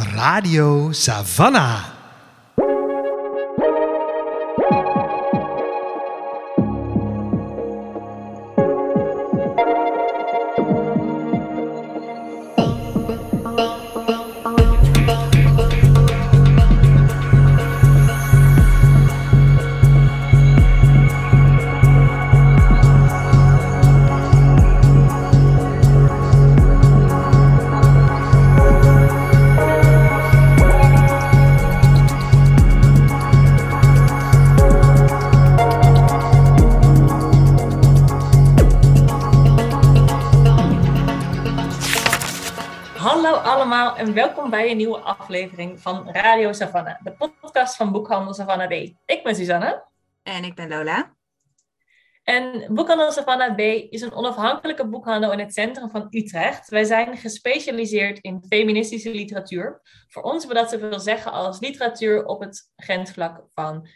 Radio Savannah. Aflevering van Radio Savannah, de podcast van Boekhandel Savannah B. Ik ben Suzanne En ik ben Lola. en Boekhandel Savannah B is een onafhankelijke boekhandel in het centrum van Utrecht. Wij zijn gespecialiseerd in feministische literatuur. Voor ons wil dat zoveel zeggen als literatuur op het grensvlak van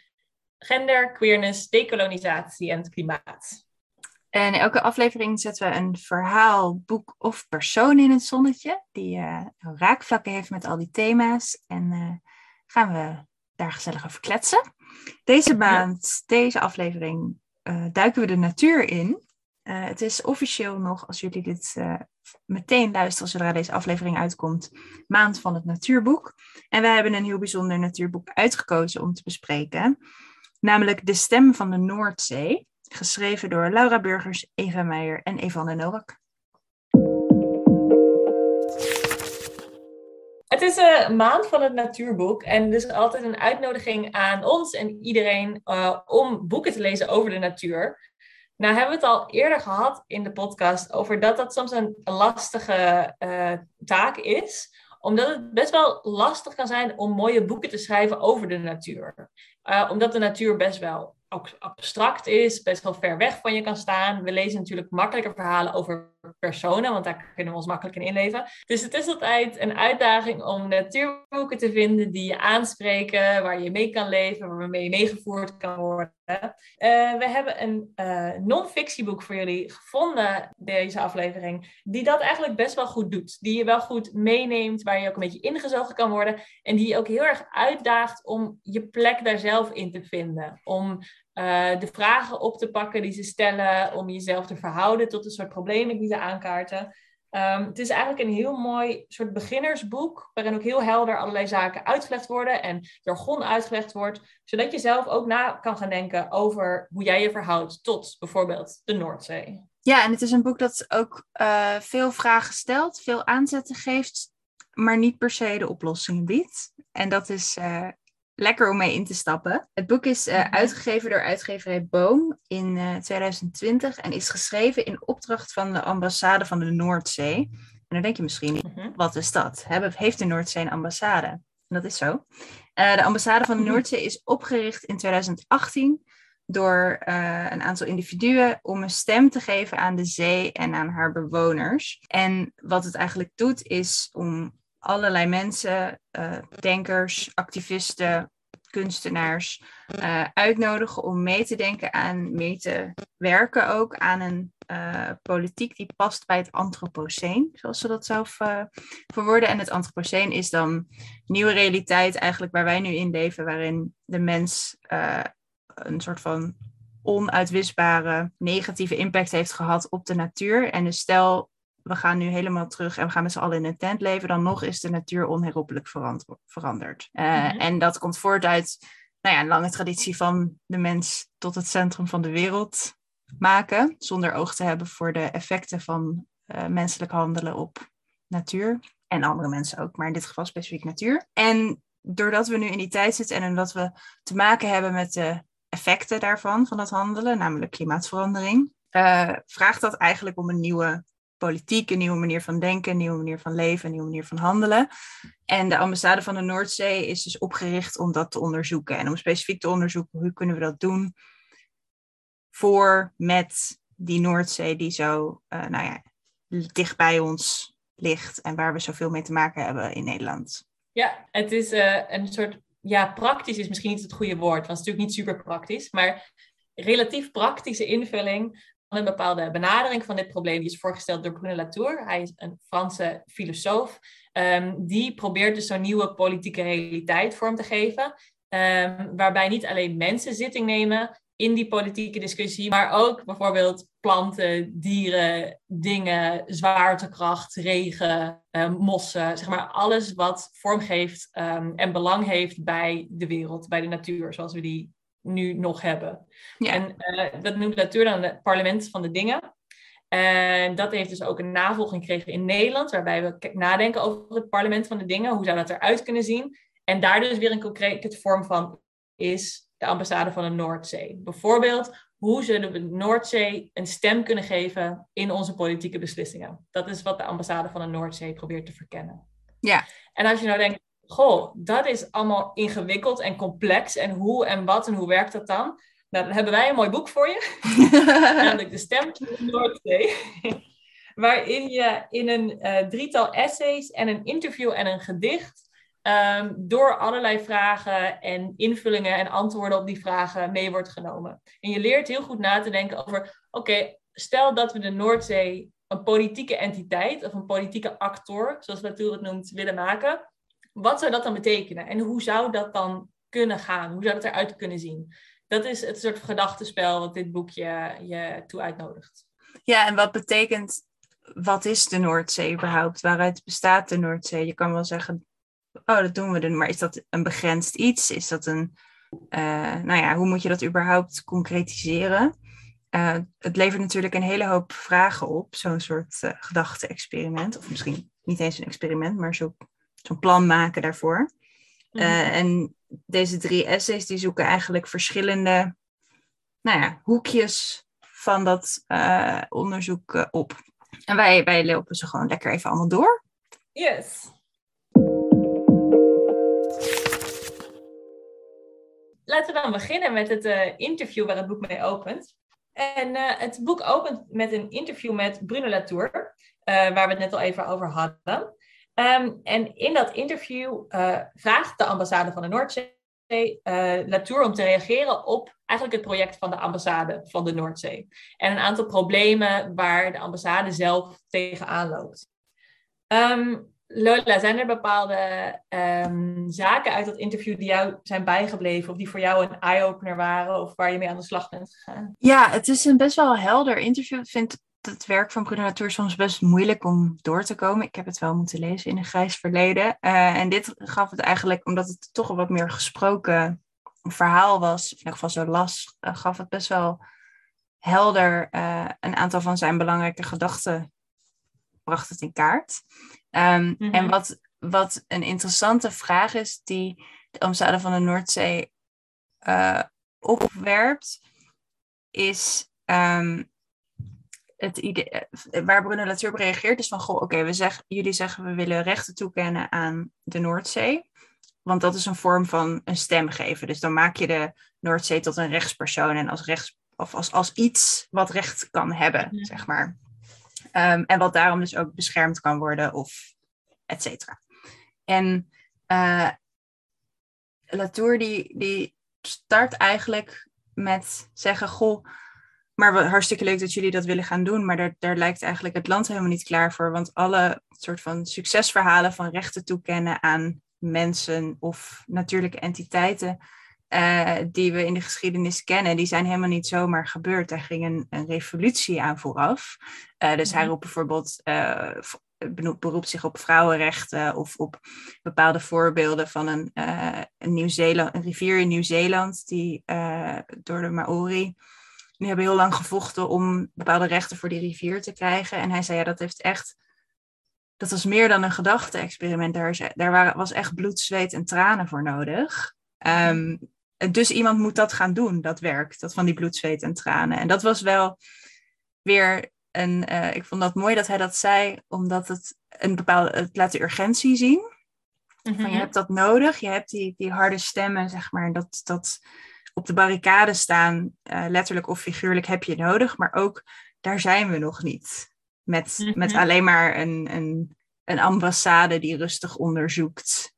gender, queerness, decolonisatie en het klimaat. En in elke aflevering zetten we een verhaal, boek of persoon in het zonnetje. Die eh, raakvlakken heeft met al die thema's. En eh, gaan we daar gezellig over kletsen. Deze maand, deze aflevering, eh, duiken we de natuur in. Het is officieel nog, als jullie dit meteen luisteren zodra deze aflevering uitkomt, maand van het natuurboek. En wij hebben een heel bijzonder natuurboek uitgekozen om te bespreken. Namelijk De Stem van de Noordzee. Geschreven door Laura Burgers, Eva Meijer en Evan Nowak. Het is een maand van het natuurboek en dus altijd een uitnodiging aan ons en iedereen eh, om boeken te lezen over de natuur. Nou hebben we het al eerder gehad in de podcast over dat dat soms een lastige eh, taak is, omdat het best wel lastig kan zijn om mooie boeken te schrijven over de natuur. Eh, omdat de natuur best wel ook abstract is, best wel ver weg van je kan staan. We lezen natuurlijk makkelijker verhalen over personen, want daar kunnen we ons makkelijk in inleven. Dus het is altijd een uitdaging om natuurboeken te vinden die je aanspreken, waar je mee kan leven, waarmee je meegevoerd kan worden. Eh, we hebben een eh, non-fictieboek voor jullie gevonden, deze aflevering, die dat eigenlijk best wel goed doet. Die je wel goed meeneemt, waar je ook een beetje ingezogen kan worden. En die je ook heel erg uitdaagt om je plek daar zelf in te vinden. Om eh, de vragen op te pakken die ze stellen, om jezelf te verhouden tot de soort problemen die ze aankaarten. Ehm, het is eigenlijk een heel mooi soort beginnersboek, waarin ook heel helder allerlei zaken uitgelegd worden en jargon uitgelegd wordt, zodat je zelf ook na kan gaan denken over hoe jij je verhoudt tot bijvoorbeeld de Noordzee. Ja, en het is een boek dat ook eh, veel vragen stelt, veel aanzetten geeft, maar niet per se de oplossingen biedt. En dat is eh, lekker om mee in te stappen. Het boek is eh, Mhm. uitgegeven door uitgeverij Boom in eh, 2020 en is geschreven in opdracht van de ambassade van de Noordzee. En dan denk je misschien, Mhm. wat is dat? Heeft de Noordzee een ambassade? En dat is zo. Eh, de ambassade van de Mhm. Noordzee is opgericht in 2018 door eh, een aantal individuen om een stem te geven aan de zee en aan haar bewoners. En wat het eigenlijk doet is om allerlei mensen, eh, denkers, activisten, kunstenaars eh, uitnodigen om mee te denken aan, mee te werken ook aan een eh, politiek die past bij het antropoceen, zoals ze dat zelf verwoorden. En het antropoceen is dan nieuwe realiteit eigenlijk waar wij nu in leven, waarin de mens een soort van onuitwisbare negatieve impact heeft gehad op de natuur. En dus stel, we gaan nu helemaal terug en we gaan met z'n allen in een tent leven, dan nog is de natuur onherroepelijk verand- veranderd. Eh, Mhm. En dat komt voort uit nou ja, een lange traditie van de mens tot het centrum van de wereld maken, zonder oog te hebben voor de effecten van eh, menselijk handelen op natuur. En andere mensen ook, maar in dit geval specifiek natuur. En doordat we nu in die tijd zitten en omdat we te maken hebben met de effecten daarvan, van dat handelen, namelijk klimaatverandering, eh, vraagt dat eigenlijk om een nieuwe politiek, een nieuwe manier van denken, een nieuwe manier van leven, een nieuwe manier van handelen. En de ambassade van de Noordzee is dus opgericht om dat te onderzoeken. En om specifiek te onderzoeken hoe kunnen we dat doen voor, met die Noordzee die zo, eh, nou ja, dicht bij ons ligt en waar we zoveel mee te maken hebben in Nederland. Ja, het is eh, een soort, ja, praktisch is misschien niet het goede woord, want het is natuurlijk niet super praktisch, maar relatief praktische invulling een bepaalde benadering van dit probleem. Die is voorgesteld door Bruno Latour. Hij is een Franse filosoof. Um, die probeert dus zo'n nieuwe politieke realiteit vorm te geven. Um, waarbij niet alleen mensen zitting nemen in die politieke discussie, maar ook bijvoorbeeld planten, dieren, dingen, zwaartekracht, regen, um, mossen, zeg maar alles wat vorm geeft en belang heeft bij de wereld, bij de natuur, zoals we die nu nog hebben. Ja. En uh, dat noemt Latour dan het parlement van de dingen. En dat heeft dus ook een navolging gekregen in Nederland, waarbij we nadenken over het parlement van de dingen. Hoe zou dat eruit kunnen zien? En daar dus weer een concrete vorm van is de ambassade van de Noordzee. Bijvoorbeeld, hoe zullen we de Noordzee een stem kunnen geven in onze politieke beslissingen? Dat is wat de ambassade van de Noordzee probeert te verkennen. Ja. En als je nou denkt, goh, dat is allemaal ingewikkeld en complex. En hoe en wat en hoe werkt dat dan? Nou, dan hebben wij een mooi boek voor je. Namelijk De Stem van de Noordzee. Waarin je in een uh, drietal essays en een interview en een gedicht... Um, door allerlei vragen en invullingen en antwoorden op die vragen mee wordt genomen. En je leert heel goed na te denken over... Oké, stel dat we de Noordzee een politieke entiteit... of een politieke actor, zoals Latour het noemt, willen maken wat zou dat dan betekenen? En hoe zou dat dan kunnen gaan? Hoe zou dat eruit kunnen zien? Dat is het soort gedachtenspel wat dit boekje je toe uitnodigt. Ja, en wat betekent, wat is de Noordzee überhaupt? Waaruit bestaat de Noordzee? Je kan wel zeggen, oh, dat doen we dan, maar is dat een begrensd iets? Is dat een, uh, nou ja, hoe moet je dat überhaupt concretiseren? Uh, het levert natuurlijk een hele hoop vragen op, zo'n soort uh, gedachte-experiment. Of misschien niet eens een experiment, maar zo zo'n plan maken daarvoor. Mhm. Eh, en deze drie essays die zoeken eigenlijk verschillende nou ja, hoekjes van dat uh, onderzoek uh, op. En wij, wij lopen ze gewoon lekker even allemaal door. Yes. Laten we dan beginnen met het interview waar het boek mee opent. En het boek opent met een interview met Bruno Latour, waar we het net al even over hadden. Ehm, en in dat interview uh, vraagt de ambassade van de Noordzee uh, Latour om te reageren op eigenlijk het project van de ambassade van de Noordzee. En een aantal problemen waar de ambassade zelf tegenaan loopt. Um, Lola, zijn er bepaalde um, zaken uit dat interview die jou zijn bijgebleven of die voor jou een eye-opener waren of waar je mee aan de slag bent gegaan? Ja, het is een best wel helder interview. Ik het werk van Bruno Latour soms best moeilijk om door te komen. Ik heb het wel moeten lezen in een grijs verleden. Uh, en dit gaf het eigenlijk, omdat het toch een wat meer gesproken verhaal was, of in ieder geval zo las, uh, gaf het best wel helder uh, een aantal van zijn belangrijke gedachten, bracht het in kaart. Um, mm -hmm. En wat, wat een interessante vraag is, die de ambassade van de Noordzee opwerpt, is um, het idee, eh, waar Bruno Latour op reageert is van, goh, oké, we zeggen, jullie zeggen we willen rechten toekennen aan de Noordzee. Want dat is een vorm van een stem geven. Dus dan maak je de Noordzee tot een rechtspersoon en als rechts, of als, als iets wat recht kan hebben, zeg maar. Um, en wat daarom dus ook beschermd kan worden of et cetera. En uh, Latour die, die start eigenlijk met zeggen, goh, maar hartstikke leuk dat jullie dat willen gaan doen. Maar daar, daar lijkt eigenlijk het land helemaal niet klaar voor. Want alle soort van succesverhalen van rechten toekennen aan mensen of natuurlijke entiteiten. Uh, die we in de geschiedenis kennen, die zijn helemaal niet zomaar gebeurd. Daar ging een, een revolutie aan vooraf. Uh, dus hij mhm. roept bijvoorbeeld, uh, beroept zich op vrouwenrechten of op bepaalde voorbeelden van een, een rivier in Nieuw-Zeeland die door de Maori die hebben heel lang gevochten om bepaalde rechten voor die rivier te krijgen. En hij zei, ja, dat heeft echt... Dat was meer dan een gedachte-experiment. Daar, daar waren, was echt bloed, zweet en tranen voor nodig. Um, dus iemand moet dat gaan doen, dat werk. Dat van die bloed, zweet en tranen. En dat was wel weer een... Uh, ik vond dat mooi dat hij dat zei, omdat het een bepaalde... Het laat de urgentie zien. Mm -hmm. van, je hebt dat nodig. Je hebt die, die harde stemmen, zeg maar. Dat... dat op de barricade staan, uh, letterlijk of figuurlijk, heb je nodig. Maar ook daar zijn we nog niet. Met, mm -hmm. met alleen maar een, een, een ambassade die rustig onderzoekt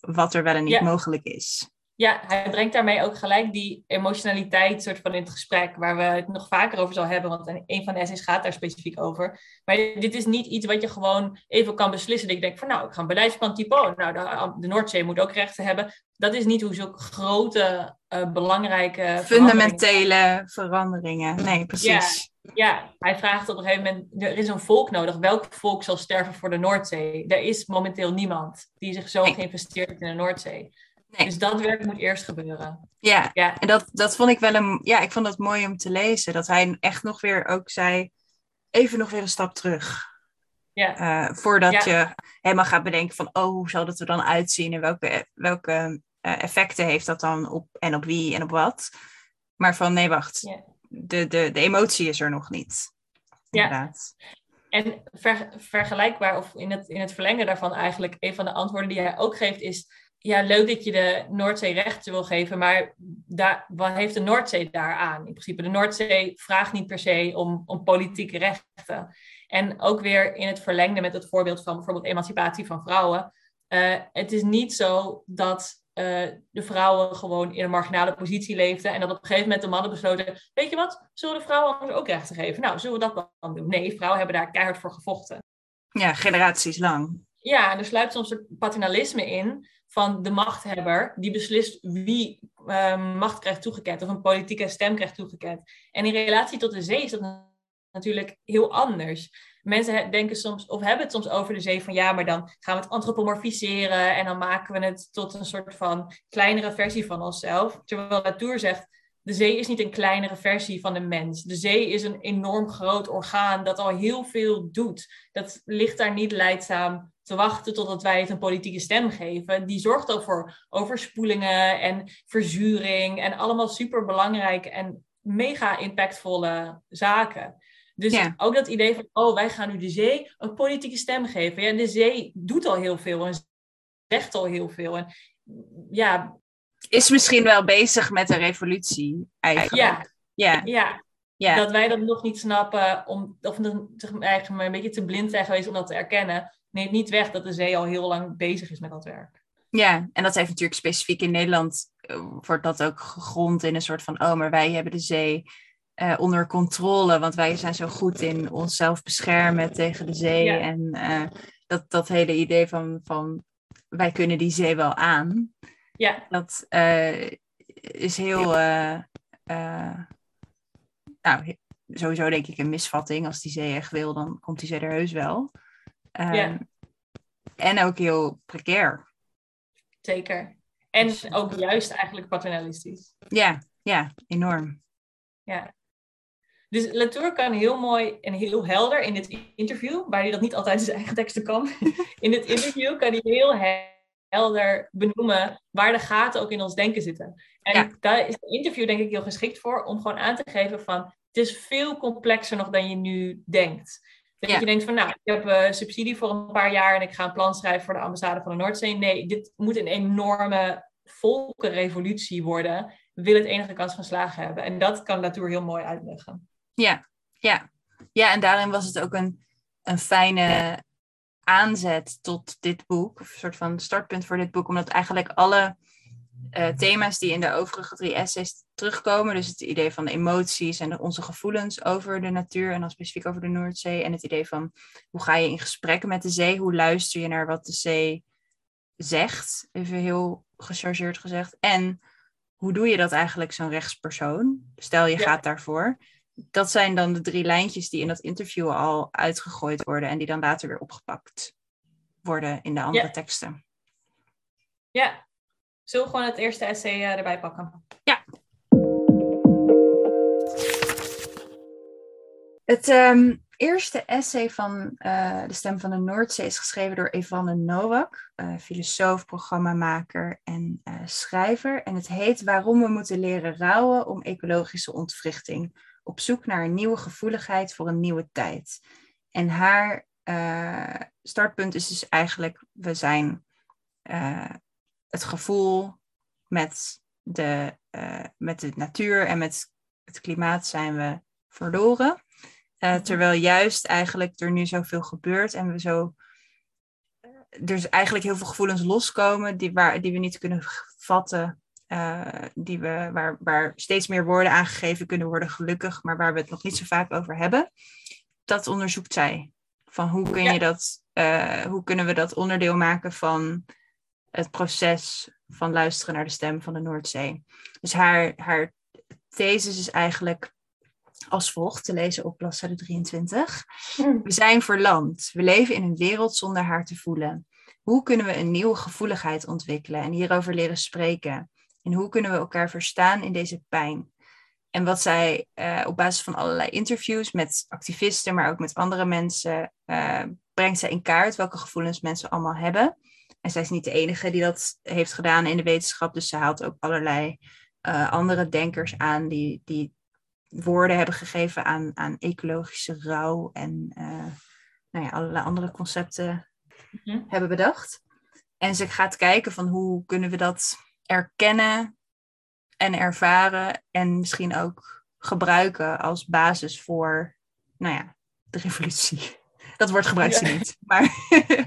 wat er wel en niet ja. mogelijk is. Ja, hij brengt daarmee ook gelijk die emotionaliteit soort van in het gesprek, waar we het nog vaker over zal hebben, want een van de essays gaat daar specifiek over. Maar dit is niet iets wat je gewoon even kan beslissen. Dat ik denk van nou, ik ga een beleidsplan typen, oh, nou, de, de, Noordzee moet ook rechten hebben. Dat is niet hoe zulke grote, uh, belangrijke... Fundamentele veranderingen. Nee, precies. Ja, hij vraagt op een gegeven moment, er is een volk nodig. Welk volk zal sterven voor de Noordzee? Er is momenteel niemand die zich zo geïnvesteerd heeft in de Noordzee. Nee. Dus dat werk moet eerst gebeuren. Ja, ja. en dat, dat vond ik wel een. Ja, ik vond het mooi om te lezen. Dat hij echt nog weer ook zei. Even nog weer een stap terug. Ja. Uh, voordat je helemaal gaat bedenken van. Oh, hoe zal dat er dan uitzien? En welke, welke uh, effecten heeft dat dan op. En op wie en op wat? Maar van nee, wacht. Ja. De, de, de emotie is er nog niet. Inderdaad. Ja. En ver, vergelijkbaar, of in het, in het verlengen daarvan eigenlijk, een van de antwoorden die hij ook geeft, is ja, leuk dat je de Noordzee rechten wil geven, maar daar, wat heeft de Noordzee daar aan? In principe, de Noordzee vraagt niet per se om, om politieke rechten. En ook weer in het verlengde met het voorbeeld van bijvoorbeeld emancipatie van vrouwen. Uh, het is niet zo dat uh, de vrouwen gewoon in een marginale positie leefden en dat op een gegeven moment de mannen besloten, weet je wat, zullen de vrouwen anders ook rechten geven? Nou, zullen we dat dan doen? Nee, vrouwen hebben daar keihard voor gevochten. Ja, generaties lang. Ja, en er sluipt soms een paternalisme in van de machthebber die beslist wie uh, macht krijgt toegekend of een politieke stem krijgt toegekend. En in relatie tot de zee is dat natuurlijk heel anders. Mensen denken soms, of hebben het soms over de zee van ja, maar dan gaan we het antropomorfiseren en dan maken we het tot een soort van kleinere versie van onszelf. Terwijl Latour zegt, de zee is niet een kleinere versie van de mens. De zee is een enorm groot orgaan dat al heel veel doet. Dat ligt daar niet leidzaam te wachten totdat wij het een politieke stem geven. Die zorgt al voor overspoelingen en verzuring en allemaal super belangrijke en mega impactvolle zaken. Dus ook dat idee van, oh, wij gaan nu de zee een politieke stem geven. Ja, de zee doet al heel veel en zegt al heel veel. En ja, is misschien wel bezig met een revolutie eigenlijk. Ja, ja. ja. ja. Dat wij dat nog niet snappen, om, of eigenlijk maar een beetje te blind zijn geweest om dat te erkennen, neemt niet weg dat de zee al heel lang bezig is met dat werk. Ja, en dat heeft natuurlijk specifiek in Nederland, uh, wordt dat ook gegrond in een soort van, oh, maar wij hebben de zee uh, onder controle, want wij zijn zo goed in onszelf beschermen tegen de zee. En uh, dat, dat hele idee van, van, wij kunnen die zee wel aan. Ja. Dat uh, is heel, nou, sowieso denk ik een misvatting. Als die zee echt wil, dan komt die zee er heus wel. Um, ja. En ook heel precair. Zeker. En dus, ook juist eigenlijk paternalistisch. Ja, ja, enorm. Ja. Dus Latour kan heel mooi en heel helder in dit interview, waar hij dat niet altijd in zijn eigen teksten kan, in dit interview kan hij heel helder benoemen waar de gaten ook in ons denken zitten. En daar is het interview denk ik heel geschikt voor, om gewoon aan te geven van, het is veel complexer nog dan je nu denkt. Dat je denkt van, nou, ik heb uh, subsidie voor een paar jaar en ik ga een plan schrijven voor de ambassade van de Noordzee. Nee, dit moet een enorme volkenrevolutie worden. Willen het enige kans van slagen hebben. En dat kan Latour heel mooi uitleggen. Ja, ja. Ja, en daarin was het ook een, een fijne aanzet tot dit boek, of een soort van startpunt voor dit boek, omdat eigenlijk alle uh, thema's die in de overige drie essays terugkomen, dus het idee van de emoties en de, onze gevoelens over de natuur en dan specifiek over de Noordzee. En het idee van hoe ga je in gesprek met de zee, hoe luister je naar wat de zee zegt, even heel gechargeerd gezegd, en hoe doe je dat eigenlijk zo'n rechtspersoon? Stel je gaat daarvoor. Dat zijn dan de drie lijntjes die in dat interview al uitgegooid worden en die dan later weer opgepakt worden in de andere teksten. Ja, zullen we gewoon het eerste essay uh, erbij pakken? Ja. Het um, eerste essay van uh, De Stem van de Noordzee is geschreven door Evanne Nowak, uh, filosoof, programmamaker en schrijver. En het heet Waarom we moeten leren rouwen om ecologische ontwrichting op zoek naar een nieuwe gevoeligheid voor een nieuwe tijd. En haar uh, startpunt is dus eigenlijk, we zijn uh, het gevoel met de, uh, met de natuur en met het klimaat zijn we verloren. terwijl juist eigenlijk er nu zoveel gebeurt en we zo er is eigenlijk heel veel gevoelens loskomen die, waar, die we niet kunnen vatten eh, die we, waar, waar steeds meer woorden aangegeven kunnen worden, gelukkig, maar waar we het nog niet zo vaak over hebben. Dat onderzoekt zij. Van hoe, kun je dat, eh, hoe kunnen we dat onderdeel maken van het proces van luisteren naar de stem van de Noordzee. Dus haar, haar thesis is eigenlijk als volgt te lezen op bladzijde 23. Hmm. We zijn verlamd. We leven in een wereld zonder haar te voelen. Hoe kunnen we een nieuwe gevoeligheid ontwikkelen en hierover leren spreken? En hoe kunnen we elkaar verstaan in deze pijn? En wat zij eh, op basis van allerlei interviews met activisten, maar ook met andere mensen, uh, brengt zij in kaart welke gevoelens mensen allemaal hebben. En zij is niet de enige die dat heeft gedaan in de wetenschap, dus ze haalt ook allerlei uh, andere denkers aan die, die woorden hebben gegeven aan, aan ecologische rouw en nou ja, allerlei andere concepten Mhm. hebben bedacht. En ze gaat kijken van hoe kunnen we dat erkennen en ervaren en misschien ook gebruiken als basis voor, nou ja, de revolutie. Dat woord gebruikt ze Ja. niet, maar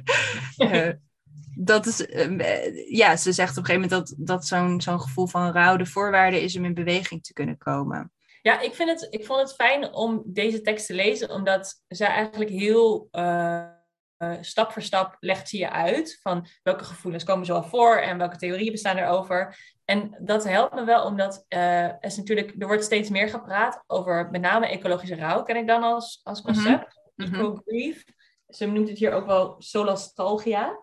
eh, dat is, eh, ja, ze zegt op een gegeven moment dat, dat zo'n zo'n gevoel van rouw de voorwaarde is om in beweging te kunnen komen. Ja, ik, vind het, ik vond het fijn om deze tekst te lezen, omdat zij eigenlijk heel uh, uh, stap voor stap legt ze je uit van welke gevoelens komen zo al voor en welke theorieën bestaan erover. En dat helpt me wel, omdat uh, er, is natuurlijk, er wordt steeds meer gepraat over met name ecologische rouw, ken ik dan als, als concept. Mhm. Eco-grief. Ze noemt het hier ook wel solastalgia.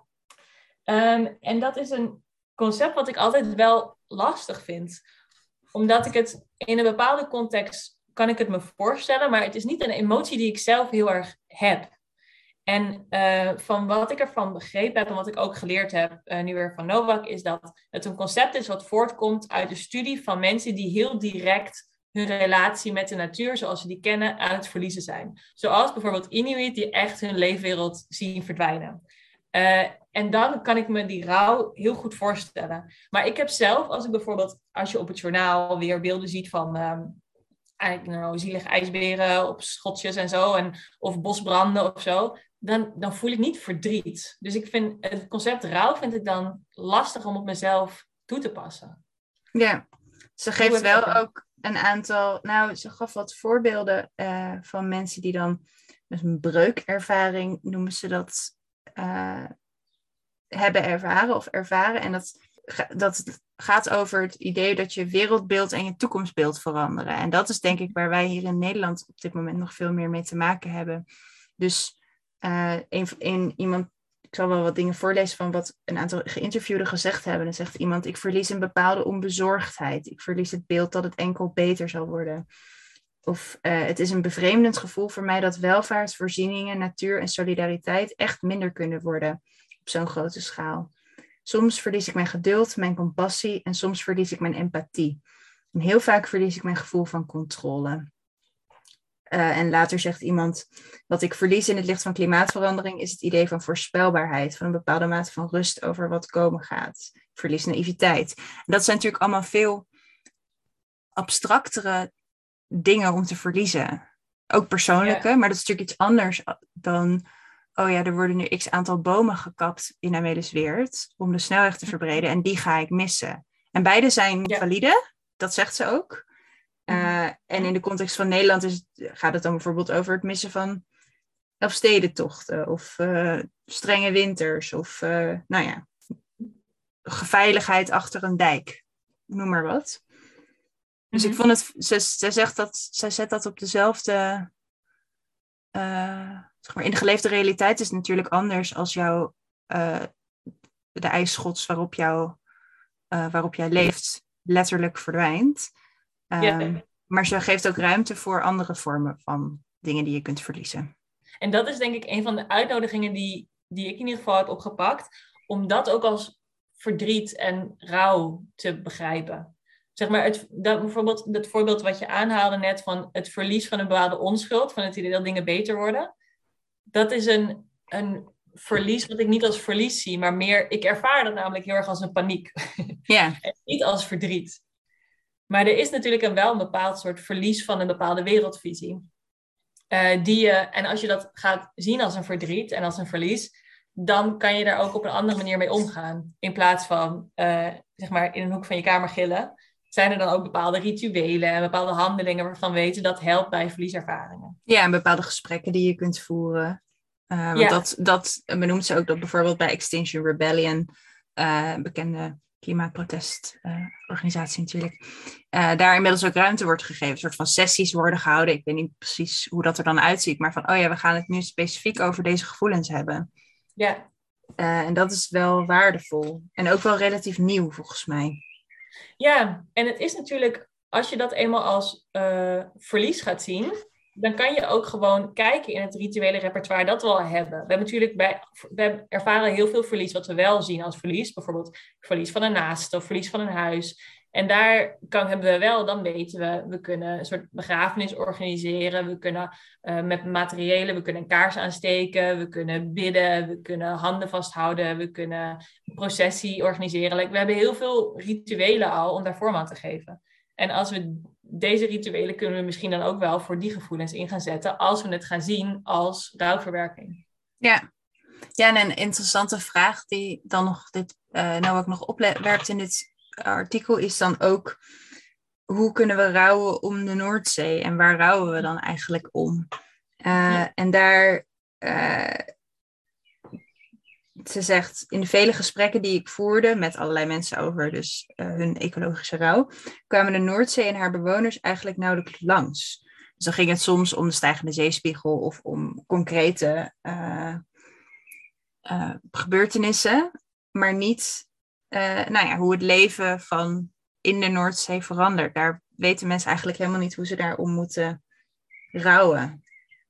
Um, en dat is een concept wat ik altijd wel lastig vind. Omdat ik het in een bepaalde context kan ik het me voorstellen, maar het is niet een emotie die ik zelf heel erg heb. En uh, van wat ik ervan begrepen heb en wat ik ook geleerd heb, uh, nu weer van Novak, is dat het een concept is wat voortkomt uit de studie van mensen die heel direct hun relatie met de natuur, zoals ze die kennen, aan het verliezen zijn. Zoals bijvoorbeeld Inuit, die echt hun leefwereld zien verdwijnen. Uh, en dan kan ik me die rouw heel goed voorstellen. Maar ik heb zelf, als ik bijvoorbeeld, als je op het journaal weer beelden ziet van um, know, zielige ijsberen op schotjes en zo, en, of bosbranden of zo, dan, dan voel ik niet verdriet. Dus ik vind het concept rouw vind ik dan lastig om op mezelf toe te passen. Ja, ze geeft wel ook een aantal, nou, ze gaf wat voorbeelden uh, van mensen die dan met een breukervaring, noemen ze dat, uh, hebben ervaren of ervaren. En dat, dat gaat over het idee dat je wereldbeeld en je toekomstbeeld veranderen. En dat is denk ik waar wij hier in Nederland op dit moment nog veel meer mee te maken hebben. Dus een, een, iemand, ik zal wel wat dingen voorlezen van wat een aantal geïnterviewden gezegd hebben. Dan zegt iemand, ik verlies een bepaalde onbezorgdheid. Ik verlies het beeld dat het enkel beter zal worden. Of uh, het is een bevreemdend gevoel voor mij dat welvaart, voorzieningen, natuur en solidariteit echt minder kunnen worden op zo'n grote schaal. Soms verlies ik mijn geduld, mijn compassie en soms verlies ik mijn empathie. En heel vaak verlies ik mijn gevoel van controle. Uh, en later zegt iemand, wat ik verlies in het licht van klimaatverandering is het idee van voorspelbaarheid, van een bepaalde mate van rust over wat komen gaat. Ik verlies naïviteit. Dat zijn natuurlijk allemaal veel abstractere dingen om te verliezen. Ook persoonlijke, ja. maar dat is natuurlijk iets anders dan, oh ja, er worden nu x aantal bomen gekapt in Amelisweert om de snelweg te verbreden en die ga ik missen. En beide zijn ja. valide, dat zegt ze ook. Uh, en in de context van Nederland is gaat het dan bijvoorbeeld over het missen van elfstedentochten of uh, strenge winters of uh, nou ja, veiligheid achter een dijk, noem maar wat. Dus ik vond het, ze, ze zegt dat, zij zet dat op dezelfde, zeg maar, in de geleefde realiteit is het natuurlijk anders als jouw, de ijsschots waarop, jou, waarop jij leeft letterlijk verdwijnt. Um, ja. Maar ze geeft ook ruimte voor andere vormen van dingen die je kunt verliezen. En dat is denk ik een van de uitnodigingen die, die ik in ieder geval heb opgepakt. Om dat ook als verdriet en rouw te begrijpen. Zeg maar, het, dat, bijvoorbeeld dat voorbeeld wat je aanhaalde net van het verlies van een bepaalde onschuld. Van het idee dat dingen beter worden. Dat is een, een verlies wat ik niet als verlies zie. Maar meer, ik ervaar dat namelijk heel erg als een paniek. Ja. en niet als verdriet. Maar er is natuurlijk een wel een bepaald soort verlies van een bepaalde wereldvisie. Uh, die je, en als je dat gaat zien als een verdriet en als een verlies, dan kan je daar ook op een andere manier mee omgaan. In plaats van, uh, zeg maar, in een hoek van je kamer gillen, zijn er dan ook bepaalde rituelen en bepaalde handelingen waarvan weten dat helpt bij verlieservaringen. Ja, en bepaalde gesprekken die je kunt voeren. Uh, want ja. dat, dat benoemt ze ook dat bijvoorbeeld bij Extinction Rebellion, uh, bekende klimaatprotestorganisatie uh, natuurlijk, daar inmiddels ook ruimte wordt gegeven. Een soort van sessies worden gehouden. Ik weet niet precies hoe dat er dan uitziet, maar van, oh ja, we gaan het nu specifiek over deze gevoelens hebben. Ja. en dat is wel waardevol. En ook wel relatief nieuw, volgens mij. Ja, en het is natuurlijk, als je dat eenmaal als uh, verlies gaat zien, dan kan je ook gewoon kijken in het rituele repertoire dat we al hebben. We hebben natuurlijk bij, we ervaren heel veel verlies wat we wel zien als verlies. Bijvoorbeeld verlies van een naaste of verlies van een huis. En daar kan, hebben we wel, dan weten we, we kunnen een soort begrafenis organiseren. We kunnen uh, met materiële, we kunnen een kaars aansteken. We kunnen bidden, we kunnen handen vasthouden. We kunnen een processie organiseren. we hebben heel veel rituelen al om daar vorm aan te geven. En als we deze rituelen kunnen we misschien dan ook wel voor die gevoelens in gaan zetten. Als we het gaan zien als rouwverwerking. Ja, ja en een interessante vraag die dan nog dit, uh, nou ook nog opwerpt in dit artikel is dan ook hoe kunnen we rouwen om de Noordzee en waar rouwen we dan eigenlijk om? Uh, en daar, uh, ze zegt, in de vele gesprekken die ik voerde met allerlei mensen over dus, uh, hun ecologische rouw, kwamen de Noordzee en haar bewoners eigenlijk nauwelijks langs. Dus dan ging het soms om de stijgende zeespiegel of om concrete gebeurtenissen, maar niet uh, nou ja, hoe het leven van in de Noordzee verandert. Daar weten mensen eigenlijk helemaal niet hoe ze daarom moeten rouwen.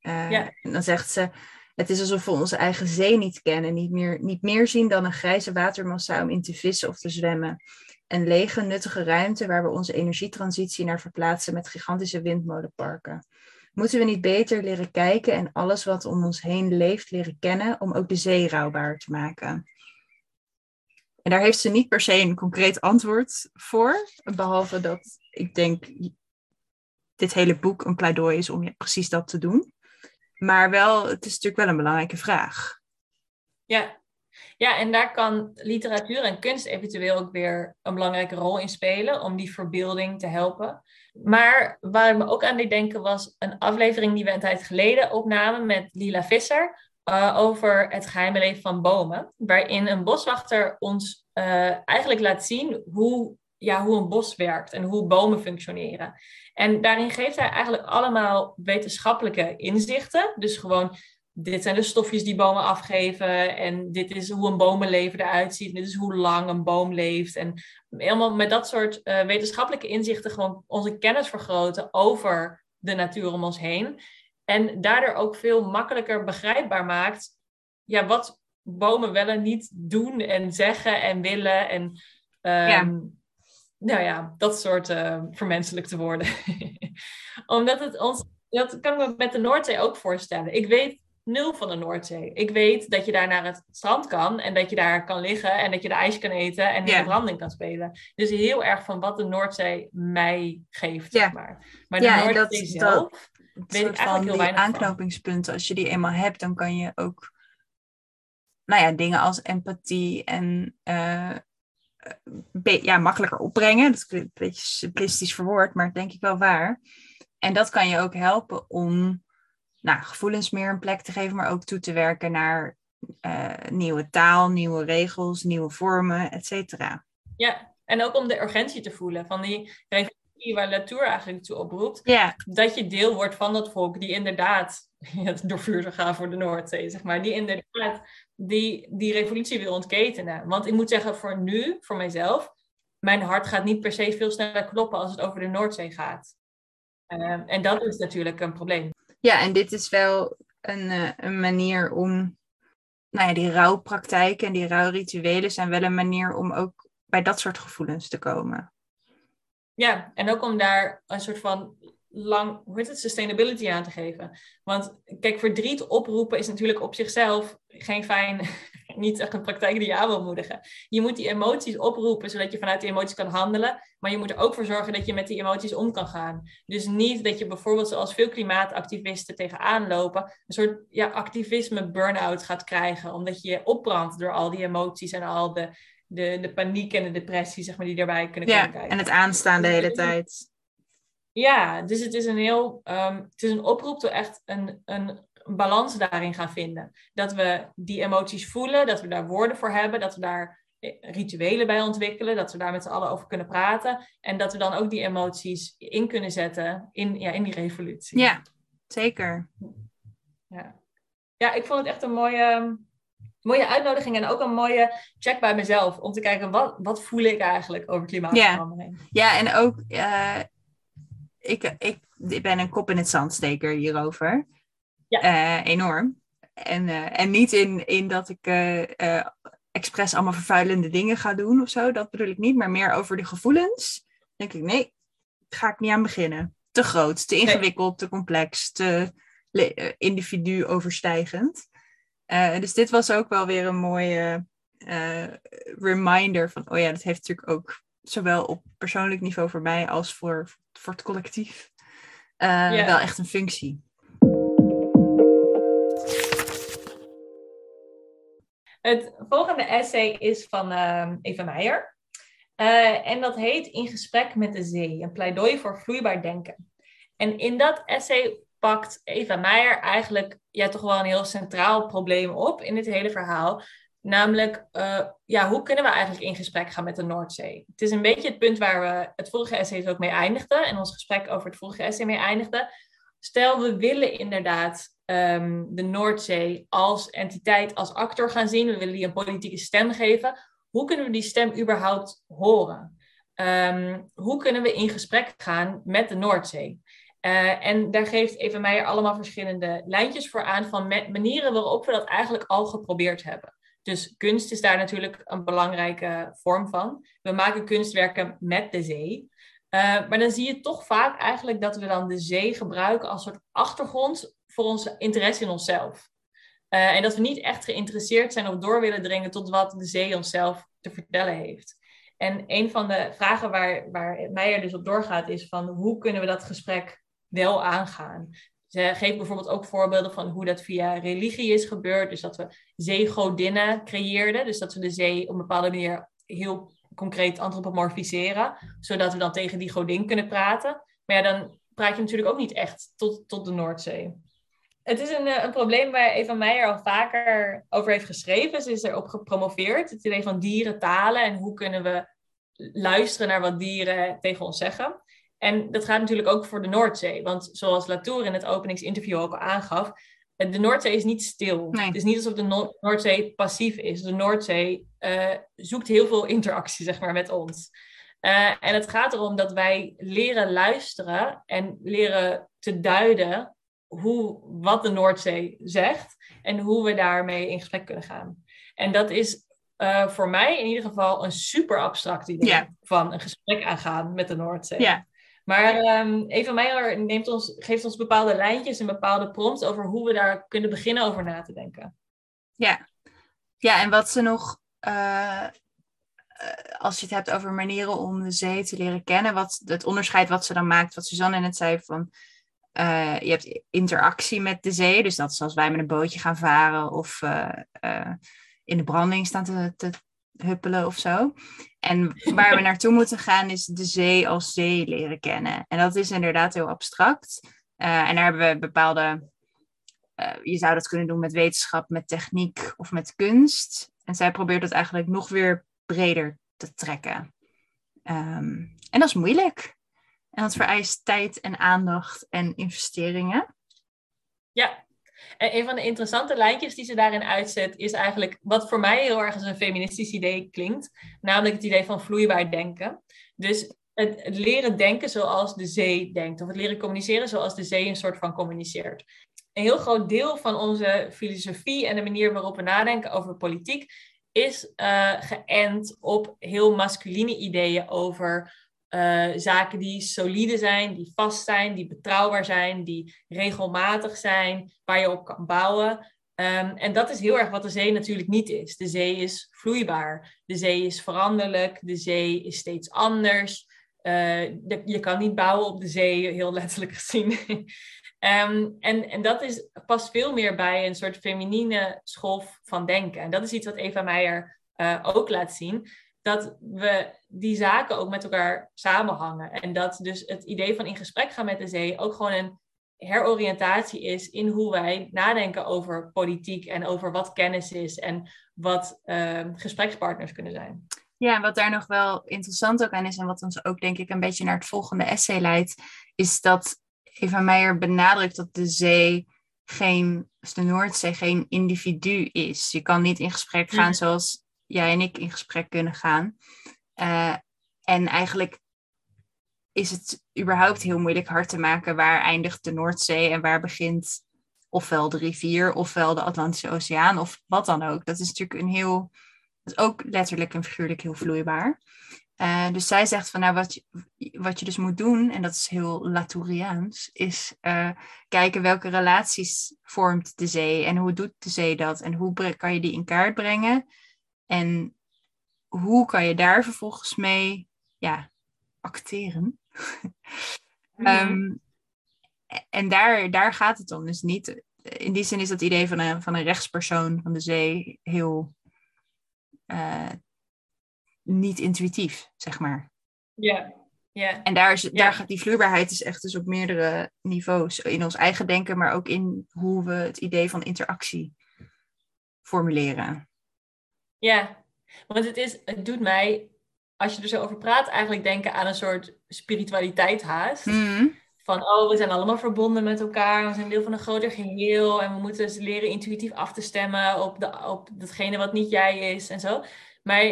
Uh, ja. En dan zegt ze, het is alsof we onze eigen zee niet kennen, niet meer, niet meer zien dan een grijze watermassa om in te vissen of te zwemmen. Een lege, nuttige ruimte waar we onze energietransitie naar verplaatsen met gigantische windmolenparken. Moeten we niet beter leren kijken en alles wat om ons heen leeft leren kennen om ook de zee rouwbaar te maken? En daar heeft ze niet per se een concreet antwoord voor. Behalve dat ik denk dit hele boek een pleidooi is om precies dat te doen. Maar wel, het is natuurlijk wel een belangrijke vraag. Ja. ja, en daar kan literatuur en kunst eventueel ook weer een belangrijke rol in spelen. Om die verbeelding te helpen. Maar waar ik me ook aan deed denken was een aflevering die we een tijd geleden opnamen met Lila Visser uh, over het geheime leven van bomen. Waarin een boswachter ons uh, eigenlijk laat zien hoe, ja, hoe een bos werkt en hoe bomen functioneren. En daarin geeft hij eigenlijk allemaal wetenschappelijke inzichten. Dus gewoon, dit zijn de stofjes die bomen afgeven. En dit is hoe een bomenleven eruit ziet. Dit is hoe lang een boom leeft. En helemaal met dat soort uh, wetenschappelijke inzichten gewoon onze kennis vergroten over de natuur om ons heen. En daardoor ook veel makkelijker begrijpbaar maakt ja, wat bomen wel en niet doen en zeggen en willen. En um, ja. nou ja, dat soort uh, vermenselijk te worden. Omdat het ons, dat kan ik me met de Noordzee ook voorstellen. Ik weet nul van de Noordzee. Ik weet dat je daar naar het strand kan en dat je daar kan liggen en dat je de ijs kan eten en in de branding kan spelen. Dus heel erg van wat de Noordzee mij geeft, zeg maar. Maar de ja, Noordzee dat, zelf... Dat weet ik eigenlijk heel weinig aanknopingspunten, als je die eenmaal hebt, dan kan je ook nou ja, dingen als empathie en uh, ja, makkelijker opbrengen. Dat is een beetje simplistisch verwoord, maar denk ik wel waar. En dat kan je ook helpen om nou, gevoelens meer een plek te geven, maar ook toe te werken naar uh, nieuwe taal, nieuwe regels, nieuwe vormen, et cetera. Ja, en ook om de urgentie te voelen van die waar Latour eigenlijk toe oproept. Ja. Dat je deel wordt van dat volk die inderdaad door vuur zou gaan voor de Noordzee, zeg maar. Die inderdaad die, die revolutie wil ontketenen. Want ik moet zeggen, voor nu, voor mijzelf, mijn hart gaat niet per se veel sneller kloppen als het over de Noordzee gaat. Ehm, en dat is natuurlijk een probleem. Ja, en dit is wel een, uh, een manier om, nou ja, die rouwpraktijken en die rouwrituelen zijn wel een manier om ook bij dat soort gevoelens te komen. Ja, en ook om daar een soort van lang, hoe heet het, sustainability aan te geven. Want kijk, verdriet oproepen is natuurlijk op zichzelf geen fijn, niet echt een praktijk die je aan wil moedigen. Je moet die emoties oproepen, zodat je vanuit die emoties kan handelen. Maar je moet er ook voor zorgen dat je met die emoties om kan gaan. Dus niet dat je bijvoorbeeld, zoals veel klimaatactivisten tegenaan lopen, een soort ja, activisme burn-out gaat krijgen. Omdat je je opbrandt door al die emoties en al de, de, de paniek en de depressie, zeg maar, die daarbij kunnen Ja, kijken. en het aanstaan de hele tijd. Ja, dus het is een heel, ehm, het is een oproep tot echt een, een balans daarin gaan vinden. Dat we die emoties voelen, dat we daar woorden voor hebben, dat we daar eh, rituelen bij ontwikkelen, dat we daar met z'n allen over kunnen praten en dat we dan ook die emoties in kunnen zetten in, ja, in die revolutie. Ja, zeker. Ja. ja, ik vond het echt een mooie, mooie uitnodiging en ook een mooie check bij mezelf om te kijken wat, wat voel ik eigenlijk over klimaatverandering. Ja, en ook, eh, ik, ik, ik ben een kop in het zandsteker hierover. Ja. Eh, enorm. En, eh, en niet in, in dat ik expres allemaal vervuilende dingen ga doen of zo. Dat bedoel ik niet, maar meer over de gevoelens. Denk ik, nee, ga ik niet aan beginnen. Te groot, te ingewikkeld, te complex, te individu overstijgend. Eh, dus dit was ook wel weer een mooie eh, reminder van, oh ja, dat heeft natuurlijk ook zowel op persoonlijk niveau voor mij als voor, voor het collectief eh, wel echt een functie. Het volgende essay is van ehm, Eva Meijer. En dat heet In gesprek met de zee, een pleidooi voor vloeibaar denken. En in dat essay pakt Eva Meijer eigenlijk ja, toch wel een heel centraal probleem op in dit hele verhaal. Namelijk, eh, ja, hoe kunnen we eigenlijk in gesprek gaan met de Noordzee? Het is een beetje het punt waar we het vorige essay ook mee eindigden en ons gesprek over het vorige essay mee eindigden. Stel, we willen inderdaad ehm, de Noordzee als entiteit, als actor gaan zien. We willen die een politieke stem geven. Hoe kunnen we die stem überhaupt horen? Ehm, hoe kunnen we in gesprek gaan met de Noordzee? Eh, en daar geeft Eva Meijer allemaal verschillende lijntjes voor aan van manieren waarop we dat eigenlijk al geprobeerd hebben. Dus kunst is daar natuurlijk een belangrijke vorm van. We maken kunstwerken met de zee. Uh, maar dan zie je toch vaak eigenlijk dat we dan de zee gebruiken als soort achtergrond voor ons interesse in onszelf. Uh, en dat we niet echt geïnteresseerd zijn of door willen dringen tot wat de zee onszelf te vertellen heeft. En een van de vragen waar, waar Meijer dus op doorgaat is van hoe kunnen we dat gesprek wel aangaan? Ze geeft bijvoorbeeld ook voorbeelden van hoe dat via religie is gebeurd. Dus dat we zeegodinnen creëerden. Dus dat we de zee op een bepaalde manier heel concreet antropomorfiseren. Zodat we dan tegen die godin kunnen praten. Maar ja, dan praat je natuurlijk ook niet echt tot, tot de Noordzee. Het is een, een probleem waar Eva Meijer al vaker over heeft geschreven. Ze is erop gepromoveerd. Het idee van dierentalen en hoe kunnen we luisteren naar wat dieren tegen ons zeggen. En dat gaat natuurlijk ook voor de Noordzee. Want zoals Latour in het openingsinterview ook al aangaf, de Noordzee is niet stil. Nee. Het is niet alsof de no Noordzee passief is. De Noordzee uh, zoekt heel veel interactie zeg maar, met ons. Uh, en het gaat erom dat wij leren luisteren en leren te duiden hoe, wat de Noordzee zegt en hoe we daarmee in gesprek kunnen gaan. En dat is uh, voor mij in ieder geval een super abstract idee van een gesprek aangaan met de Noordzee. Ja. Maar um, Eva Meijer neemt ons, geeft ons bepaalde lijntjes en bepaalde prompts over hoe we daar kunnen beginnen over na te denken. Ja, ja en wat ze nog, uh, als je het hebt over manieren om de zee te leren kennen, wat, het onderscheid wat ze dan maakt, wat Suzanne net zei van, uh, je hebt interactie met de zee, dus dat is als wij met een bootje gaan varen of uh, in de branding staan te, te huppelen of zo. En waar we naartoe moeten gaan is de zee als zee leren kennen. En dat is inderdaad heel abstract. Uh, en daar hebben we bepaalde. Uh, je zou dat kunnen doen met wetenschap, met techniek of met kunst. En zij probeert dat eigenlijk nog weer breder te trekken. Um, en dat is moeilijk. En dat vereist tijd en aandacht en investeringen. Ja, en een van de interessante lijntjes die ze daarin uitzet, is eigenlijk wat voor mij heel erg als een feministisch idee klinkt. Namelijk het idee van vloeibaar denken. Dus het, leren denken zoals de zee denkt. Of het leren communiceren zoals de zee een soort van communiceert. Een heel groot deel van onze filosofie en de manier waarop we nadenken over politiek is uh, geënt op heel masculine ideeën over uh, zaken die solide zijn, die vast zijn, die betrouwbaar zijn, die regelmatig zijn, waar je op kan bouwen. Ehm, en dat is heel erg wat de zee natuurlijk niet is. De zee is vloeibaar, de zee is veranderlijk, de zee is steeds anders. Uh, je kan niet bouwen op de zee, heel letterlijk gezien. Ehm, en, en dat is, past veel meer bij een soort feminine school van denken. En dat is iets wat Eva Meijer uh, ook laat zien. Dat we die zaken ook met elkaar samenhangen. En dat dus het idee van in gesprek gaan met de zee ook gewoon een heroriëntatie is in hoe wij nadenken over politiek en over wat kennis is en wat uh, gesprekspartners kunnen zijn. Ja, en wat daar nog wel interessant ook aan is en wat ons ook denk ik een beetje naar het volgende essay leidt, is dat Eva Meijer benadrukt dat de zee geen, dus de Noordzee geen individu is. Je kan niet in gesprek gaan mhm. zoals jij en ik in gesprek kunnen gaan. Uh, en eigenlijk is het überhaupt heel moeilijk hard te maken waar eindigt de Noordzee en waar begint ofwel de rivier ofwel de Atlantische Oceaan of wat dan ook. Dat is natuurlijk een heel, dat is ook letterlijk en figuurlijk heel vloeibaar. Uh, dus zij zegt van nou wat je, wat je dus moet doen, en dat is heel Latouriaans, is uh, kijken welke relaties vormt de zee en hoe doet de zee dat en hoe kan je die in kaart brengen en hoe kan je daar vervolgens mee ja, acteren. um, en daar, daar gaat het om. Dus niet, in die zin is dat idee van een, van een rechtspersoon van de zee heel uh, niet intuïtief, zeg maar. Ja. Ja. En daar, is, daar gaat die vloeibaarheid is echt dus op meerdere niveaus. In ons eigen denken, maar ook in hoe we het idee van interactie formuleren. Ja, want het, is, het doet mij als je er zo over praat, eigenlijk denken aan een soort spiritualiteit haast. Mhm. Van, oh, we zijn allemaal verbonden met elkaar, we zijn deel van een groter geheel en we moeten leren intuïtief af te stemmen op, de, op datgene wat niet jij is en zo. Maar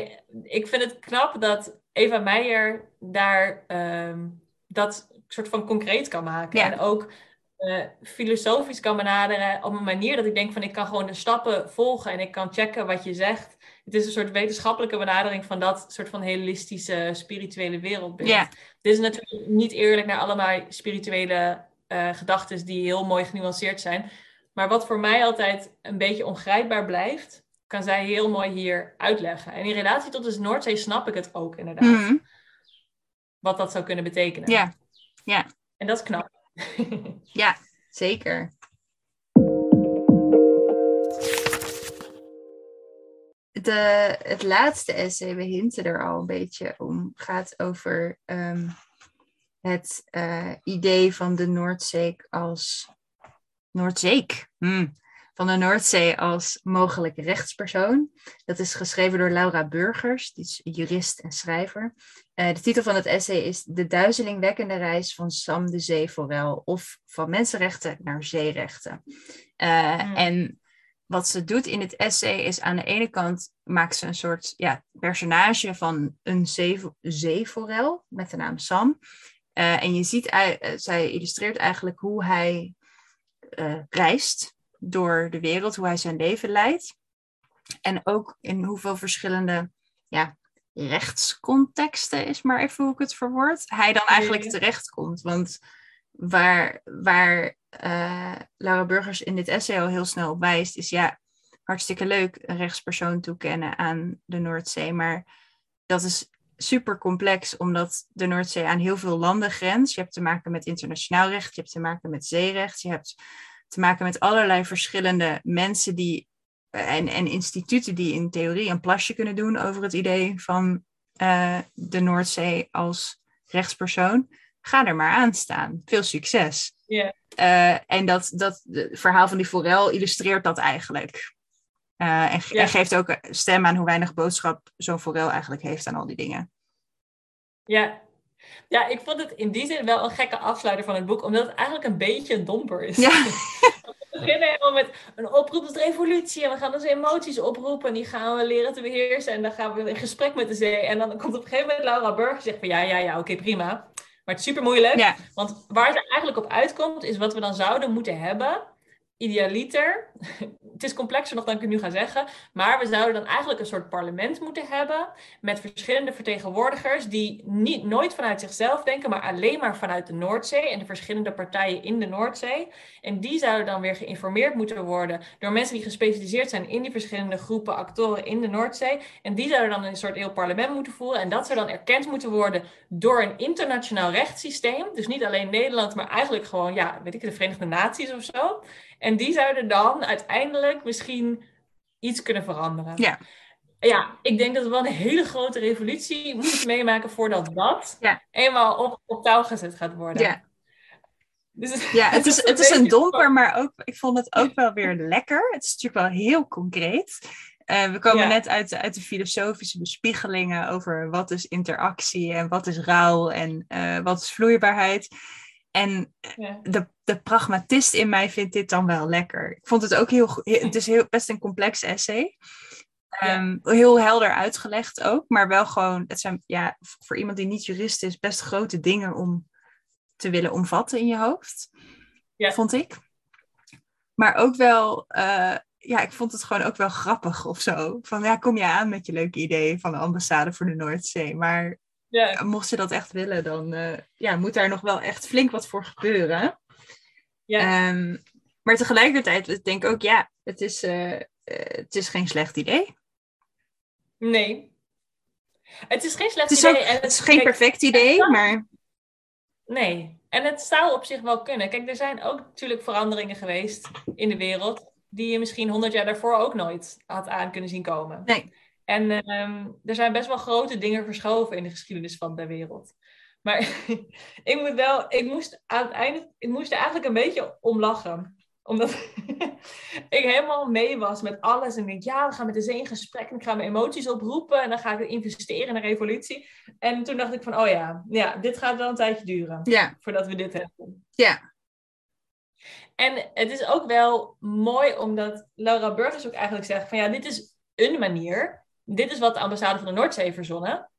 ik vind het knap dat Eva Meijer daar ehm, dat soort van concreet kan maken. En ook uh, filosofisch kan benaderen op een manier dat ik denk van ik kan gewoon de stappen volgen en ik kan checken wat je zegt het is een soort wetenschappelijke benadering van dat soort van holistische spirituele wereldbeeld. Yeah. Dit is natuurlijk niet eerlijk naar allemaal spirituele uh, gedachten die heel mooi genuanceerd zijn. Maar wat voor mij altijd een beetje ongrijpbaar blijft, kan zij heel mooi hier uitleggen. En in relatie tot de Noordzee snap ik het ook inderdaad. Mhm. Wat dat zou kunnen betekenen. Ja, ja. En dat is knap. ja, zeker. De, het laatste essay, we hinten er al een beetje om, gaat over ehm, het uh, idee van de Noordzee als Noordzee. Hmm. Van de Noordzee als mogelijke rechtspersoon. Dat is geschreven door Laura Burgers, die is jurist en schrijver. Uh, de titel van het essay is De duizelingwekkende reis van Sam de Zeeforel of van mensenrechten naar zeerechten. Uh, En wat ze doet in het essay is aan de ene kant maakt ze een soort ja, personage van een zeeforel met de naam Sam. Uh, en je ziet, uh, zij illustreert eigenlijk hoe hij uh, reist door de wereld, hoe hij zijn leven leidt. En ook in hoeveel verschillende ja, rechtscontexten, is maar even hoe ik het verwoord, hij dan eigenlijk terechtkomt. Want waar, waar uh, Laura Burgers in dit essay al heel snel op wijst, is ja, hartstikke leuk een rechtspersoon toekennen aan de Noordzee. Maar dat is super complex, omdat de Noordzee aan heel veel landen grenst. Je hebt te maken met internationaal recht, je hebt te maken met zeerecht, je hebt te maken met allerlei verschillende mensen die, eh, en, en instituten die in theorie een plasje kunnen doen over het idee van uh, de Noordzee als rechtspersoon ga er maar aan staan. Veel succes. Yeah. en dat, dat het verhaal van die forel illustreert dat eigenlijk. Uh, en, en, geeft ook stem aan hoe weinig boodschap zo'n forel eigenlijk heeft aan al die dingen. Ja. ja, ik vond het in die zin wel een gekke afsluiter van het boek, omdat het eigenlijk een beetje een domper is. Ja. we beginnen helemaal met een oproep tot revolutie en we gaan onze emoties oproepen en die gaan we leren te beheersen en dan gaan we in gesprek met de zee. En dan komt op een gegeven moment Laura Burger en zegt van ja, ja, ja, oké, prima. Maar het is super moeilijk. Want waar het eigenlijk op uitkomt, is wat we dan zouden moeten hebben, idealiter, het is complexer nog dan ik het nu ga zeggen, maar we zouden dan eigenlijk een soort parlement moeten hebben met verschillende vertegenwoordigers die niet, nooit vanuit zichzelf denken, maar alleen maar vanuit de Noordzee en de verschillende partijen in de Noordzee. En die zouden dan weer geïnformeerd moeten worden door mensen die gespecialiseerd zijn in die verschillende groepen actoren in de Noordzee. En die zouden dan een soort heel parlement moeten voeren en dat zou dan erkend moeten worden door een internationaal rechtssysteem. Dus niet alleen Nederland, maar eigenlijk gewoon, ja, weet ik, de Verenigde Naties of zo. Die zouden dan uiteindelijk misschien iets kunnen veranderen. Ja. Ja, ik denk dat we wel een hele grote revolutie moeten meemaken voordat dat Ja. eenmaal op, op touw gezet gaat worden. Ja. Dus, Ja, het is, het is een domper, maar ook, ik vond het ook wel weer lekker. Het is natuurlijk wel heel concreet. Eh, we komen Ja. net uit, uit de filosofische bespiegelingen over wat is interactie en wat is rouw en eh, wat is vloeibaarheid. En Ja. de, de pragmatist in mij vindt dit dan wel lekker. Ik vond het ook heel, het is heel, best een complex essay. Ja. Ehm, Heel helder uitgelegd ook, maar wel gewoon, het zijn ja, voor iemand die niet jurist is, best grote dingen om te willen omvatten in je hoofd. Ja. Vond ik. Maar ook wel, eh, ja, ik vond het gewoon ook wel grappig of zo. Van ja, kom je aan met je leuke idee van de ambassade voor de Noordzee. Maar Ja, mocht je dat echt willen, dan eh, ja, moet daar nog wel echt flink wat voor gebeuren. ja. Ehm, maar tegelijkertijd denk ik ook, ja, het is, eh, eh, het is geen slecht idee. nee. Het is geen slecht Het is, idee. ook, en het is geen kijk, perfect idee, maar Nee, en het zou op zich wel kunnen. Kijk, er zijn ook natuurlijk veranderingen geweest in de wereld die je misschien honderd jaar daarvoor ook nooit had aan kunnen zien komen. Nee. En ehm, er zijn best wel grote dingen verschoven in de geschiedenis van de wereld. Maar ik moet wel, ik moest uiteindelijk, ik moest er eigenlijk een beetje om lachen. Omdat ik helemaal mee was met alles. En ik denk, ja, we gaan met de zee in gesprek. En ik ga mijn emoties oproepen. En dan ga ik investeren in een revolutie. En toen dacht ik van, oh ja, ja, dit gaat wel een tijdje duren ja, voordat we dit hebben. ja, En het is ook wel mooi omdat Laura Burgers ook eigenlijk zegt van ja, dit is een manier. Dit is wat de ambassade van de Noordzee heeft verzonnen.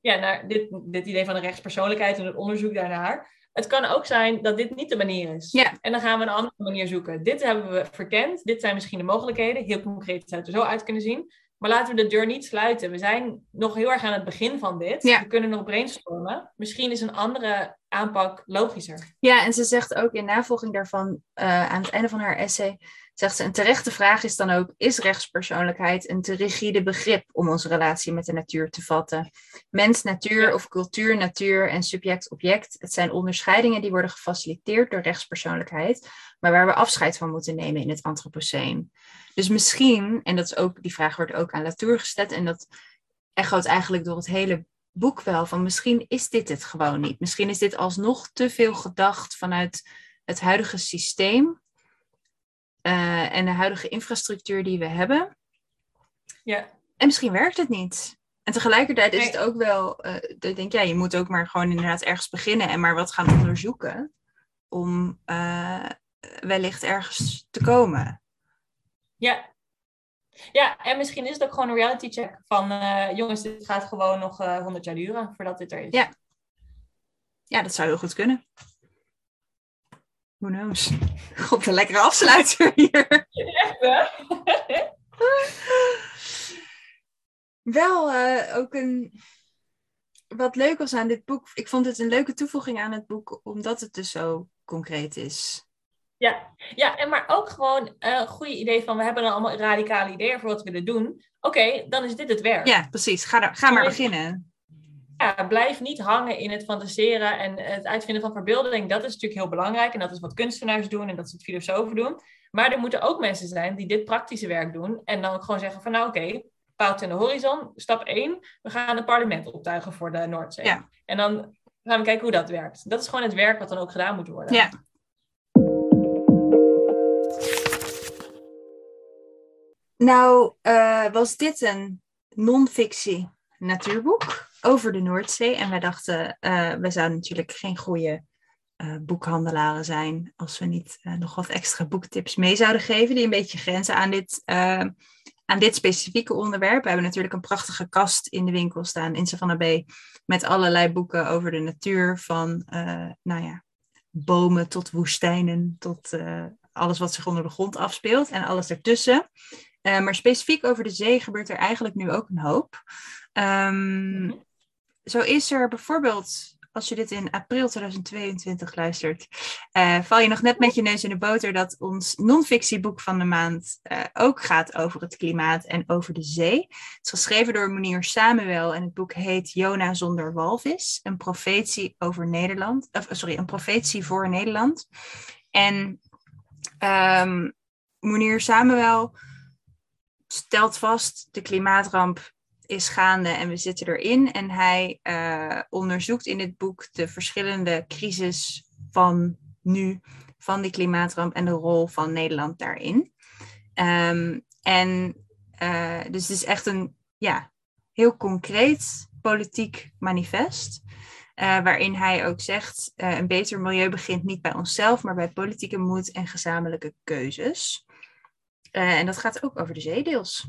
Ja, naar dit, dit idee van de rechtspersoonlijkheid en het onderzoek daarnaar. Het kan ook zijn dat dit niet de manier is. Ja. En dan gaan we een andere manier zoeken. Dit hebben we verkend. Dit zijn misschien de mogelijkheden. Heel concreet zou het er zo uit kunnen zien. Maar laten we de deur niet sluiten. We zijn nog heel erg aan het begin van dit. Ja. We kunnen nog brainstormen. Misschien is een andere aanpak logischer. Ja, en ze zegt ook in navolging daarvan, eh, aan het einde van haar essay, zegt ze, een terechte vraag is dan ook, is rechtspersoonlijkheid een te rigide begrip om onze relatie met de natuur te vatten? Mens, natuur of cultuur, natuur en subject-object, het zijn onderscheidingen die worden gefaciliteerd door rechtspersoonlijkheid, maar waar we afscheid van moeten nemen in het antropoceen. Dus misschien, en dat is ook, die vraag wordt ook aan Latour gesteld, en dat echoot eigenlijk door het hele boek wel van misschien is dit het gewoon niet. Misschien is dit alsnog te veel gedacht vanuit het huidige systeem eh, en de huidige infrastructuur die we hebben. Ja. En misschien werkt het niet. En tegelijkertijd is Nee. het ook wel, eh, dat ik denk, ja, je moet ook maar gewoon inderdaad ergens beginnen en maar wat gaan onderzoeken om eh, wellicht ergens te komen. Ja. Ja, en misschien is het ook gewoon een reality check van eh, jongens, dit gaat gewoon nog eh 100 jaar duren voordat dit er is. Ja. Ja, dat zou heel goed kunnen. Who knows? God, een lekkere afsluiter hier. Echt, hè? Wel eh, ook een. Wat leuk was aan dit boek. Ik vond het een leuke toevoeging aan het boek, omdat het dus zo concreet is. Ja. ja, en maar ook gewoon een goede idee van we hebben dan allemaal radicale ideeën voor wat we willen doen. Oké, dan is dit het werk. Ja, precies. Ga, er, ga maar beginnen. Ja, blijf niet hangen in het fantaseren en het uitvinden van verbeelding. Dat is natuurlijk heel belangrijk en dat is wat kunstenaars doen en dat is wat filosofen doen. Maar er moeten ook mensen zijn die dit praktische werk doen en dan ook gewoon zeggen van nou oké, paaltje in de horizon, stap 1, we gaan een parlement optuigen voor de Noordzee. Ja. En dan gaan we kijken hoe dat werkt. Dat is gewoon het werk wat dan ook gedaan moet worden. Ja. Nou, eh, was dit een non-fictie natuurboek over de Noordzee. En wij dachten, eh wij zouden natuurlijk geen goede eh, boekhandelaren zijn als we niet eh, nog wat extra boektips mee zouden geven die een beetje grenzen aan dit, aan dit specifieke onderwerp. We hebben natuurlijk een prachtige kast in de winkel staan in Savannah B met allerlei boeken over de natuur van, nou ja, bomen tot woestijnen tot alles wat zich onder de grond afspeelt en alles ertussen. Maar specifiek over de zee gebeurt er eigenlijk nu ook een hoop. Um, Zo is er bijvoorbeeld als je dit in april 2022 luistert, uh, val je nog net met je neus in de boter dat ons non-fictieboek van de maand uh, ook gaat over het klimaat en over de zee. Het is geschreven door meneer Samuel en het boek heet Jona zonder walvis, een profetie over Nederland, of sorry, een profetie voor Nederland. En um, meneer Samuel stelt vast, de klimaatramp is gaande en we zitten erin. En hij uh, onderzoekt in dit boek de verschillende crisis van nu, van die klimaatramp en de rol van Nederland daarin. Um, en uh, dus het is echt een ja, heel concreet politiek manifest. Uh, waarin hij ook zegt: een beter milieu begint niet bij onszelf, maar bij politieke moed en gezamenlijke keuzes. en dat gaat ook over de zeedeels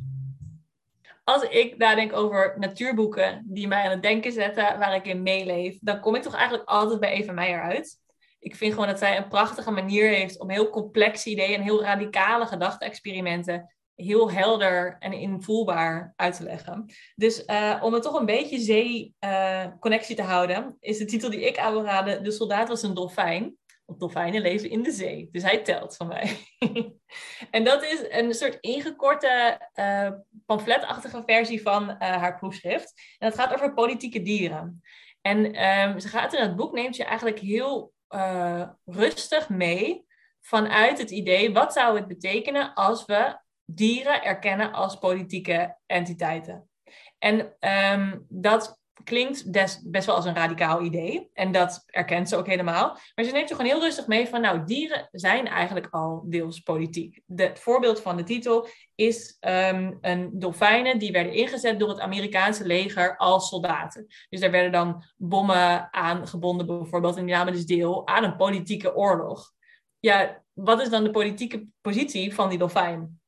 als ik nadenk over natuurboeken die mij aan het denken zetten, waar ik in meeleef, dan kom ik toch eigenlijk altijd bij Eva Meijer uit. Ik vind gewoon dat zij een prachtige manier heeft om heel complexe ideeën en heel radicale gedachte-experimenten heel helder en invoelbaar uit te leggen. Dus uh, om het toch een beetje zee-connectie uh, te houden, is de titel die ik aan wil raden: De soldaat was een dolfijn. Want dolfijnen leven in de zee. Dus hij telt van mij. en dat is een soort ingekorte uh, pamfletachtige versie van uh, haar proefschrift. En dat gaat over politieke dieren. En um, ze gaat in het boek, neemt je eigenlijk heel uh, rustig mee vanuit het idee, wat zou het betekenen als we dieren erkennen als politieke entiteiten? En um, dat klinkt best wel als een radicaal idee. En dat erkent ze ook helemaal. Maar ze neemt je gewoon heel rustig mee van, nou, dieren zijn eigenlijk al deels politiek. Het voorbeeld van de titel is um, een dolfijnen die werden ingezet door het Amerikaanse leger als soldaten. Dus daar werden dan bommen aan gebonden bijvoorbeeld. En die namen dus deel aan een politieke oorlog. Ja, wat is dan de politieke positie van die dolfijn?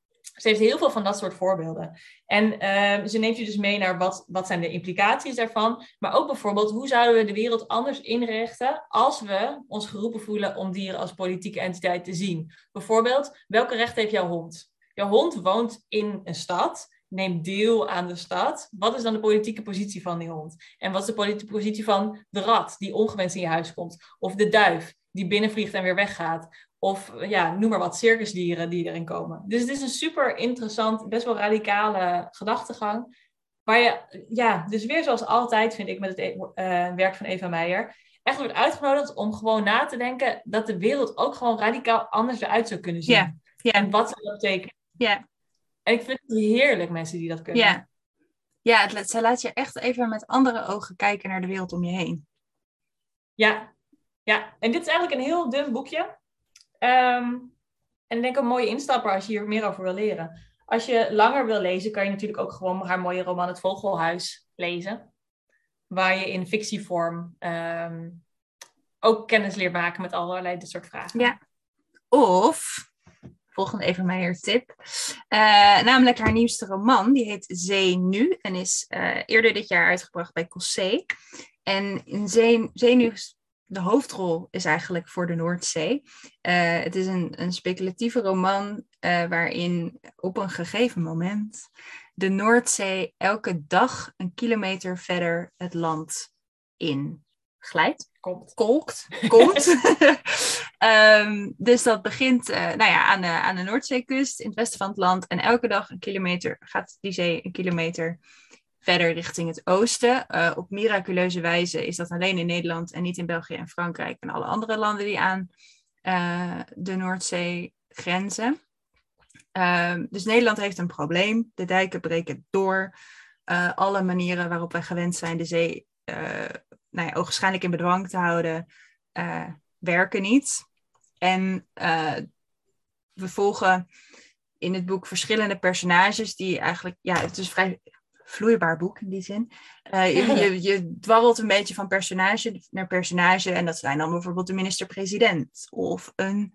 Ze heeft heel veel van dat soort voorbeelden. En uh, ze neemt je dus mee naar wat, wat zijn de implicaties daarvan. Maar ook bijvoorbeeld, hoe zouden we de wereld anders inrichten als we ons geroepen voelen om dieren als politieke entiteit te zien? Bijvoorbeeld, welke recht heeft jouw hond? Jouw hond woont in een stad, neemt deel aan de stad. Wat is dan de politieke positie van die hond? En wat is de politieke positie van de rat die ongewenst in je huis komt? Of de duif die binnenvliegt en weer weggaat? Of ja, noem maar wat circusdieren die erin komen. Dus het is een super interessant, best wel radicale gedachtegang. Waar je, ja, dus weer zoals altijd vind ik met het uh, werk van Eva Meijer, echt wordt uitgenodigd om gewoon na te denken dat de wereld ook gewoon radicaal anders eruit zou kunnen zien. Ja. ja. En wat zou dat betekenen? Ja. En ik vind het heerlijk, mensen die dat kunnen. Ja, ja het, ze laat je echt even met andere ogen kijken naar de wereld om je heen. Ja, ja. en dit is eigenlijk een heel dun boekje. Um, en ik denk een mooie instapper als je hier meer over wil leren. Als je langer wil lezen, kan je natuurlijk ook gewoon haar mooie roman Het Vogelhuis lezen. Waar je in fictievorm um, ook kennis leert maken met allerlei dit soort vragen. Ja. Of, volgende even mijn tip. Uh, namelijk haar nieuwste roman, die heet Zee Nu. En is uh, eerder dit jaar uitgebracht bij Cossé. En in Zee, Zee Nu de hoofdrol is eigenlijk voor de Noordzee. Uh, het is een, een speculatieve roman uh, waarin op een gegeven moment de Noordzee elke dag een kilometer verder het land in glijdt. Komt. Kolkt. Komt. um, dus dat begint uh, nou ja, aan, de, aan de Noordzeekust in het westen van het land. En elke dag een kilometer gaat die zee een kilometer verder richting het oosten. Uh, op miraculeuze wijze is dat alleen in Nederland en niet in België en Frankrijk en alle andere landen die aan uh, de Noordzee grenzen. Uh, dus Nederland heeft een probleem. De dijken breken door. Eh, alle manieren waarop wij gewend zijn de zee nou ja, ogenschijnlijk in bedwang te houden, werken niet. En we volgen in het boek verschillende personages die eigenlijk, ja, het is vrij vloeibaar boek in die zin. Uh, je, je, je, dwarrelt een beetje van personage naar personage. En dat zijn dan bijvoorbeeld de minister-president. Of een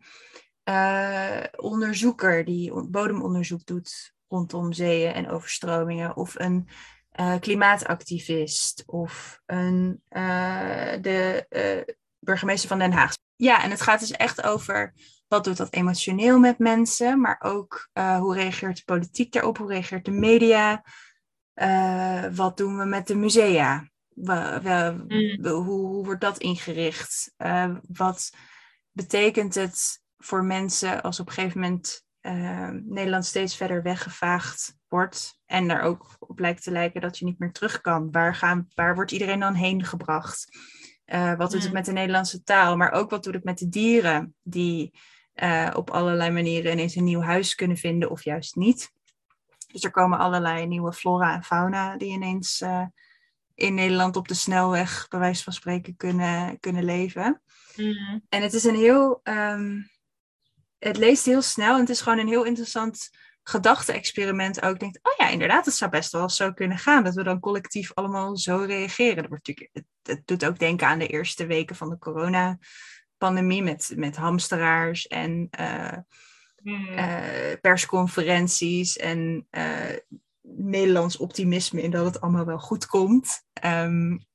uh, onderzoeker die bodemonderzoek doet rondom zeeën en overstromingen. Of een uh, klimaatactivist. Of een, de burgemeester van Den Haag. Ja, en het gaat dus echt over wat doet dat emotioneel met mensen, maar ook uh, hoe reageert de politiek daarop, hoe reageert de media, uh, wat doen we met de musea, we, we, we, hoe, hoe, wordt dat ingericht, uh, wat betekent het voor mensen als op een gegeven moment Nederland steeds verder weggevaagd wordt en er ook op lijkt te lijken dat je niet meer terug kan. Waar, gaan, waar wordt iedereen dan heen gebracht? wat doet het met de Nederlandse taal, maar ook wat doet het met de dieren die op allerlei manieren ineens een nieuw huis kunnen vinden of juist niet. Dus er komen allerlei nieuwe flora en fauna die ineens uh, in Nederland op de snelweg, bij wijze van spreken, kunnen, kunnen leven. Mm. En het is een heel. Um, het leest heel snel en het is gewoon een heel interessant gedachte-experiment ook. Denkt, oh ja, inderdaad, het zou best wel zo kunnen gaan. Dat we dan collectief allemaal zo reageren. Dat wordt natuurlijk, het, het doet ook denken aan de eerste weken van de corona pandemie met, met hamsteraars en uh, persconferenties en uh, Nederlands optimisme in dat het allemaal wel goed komt. Um,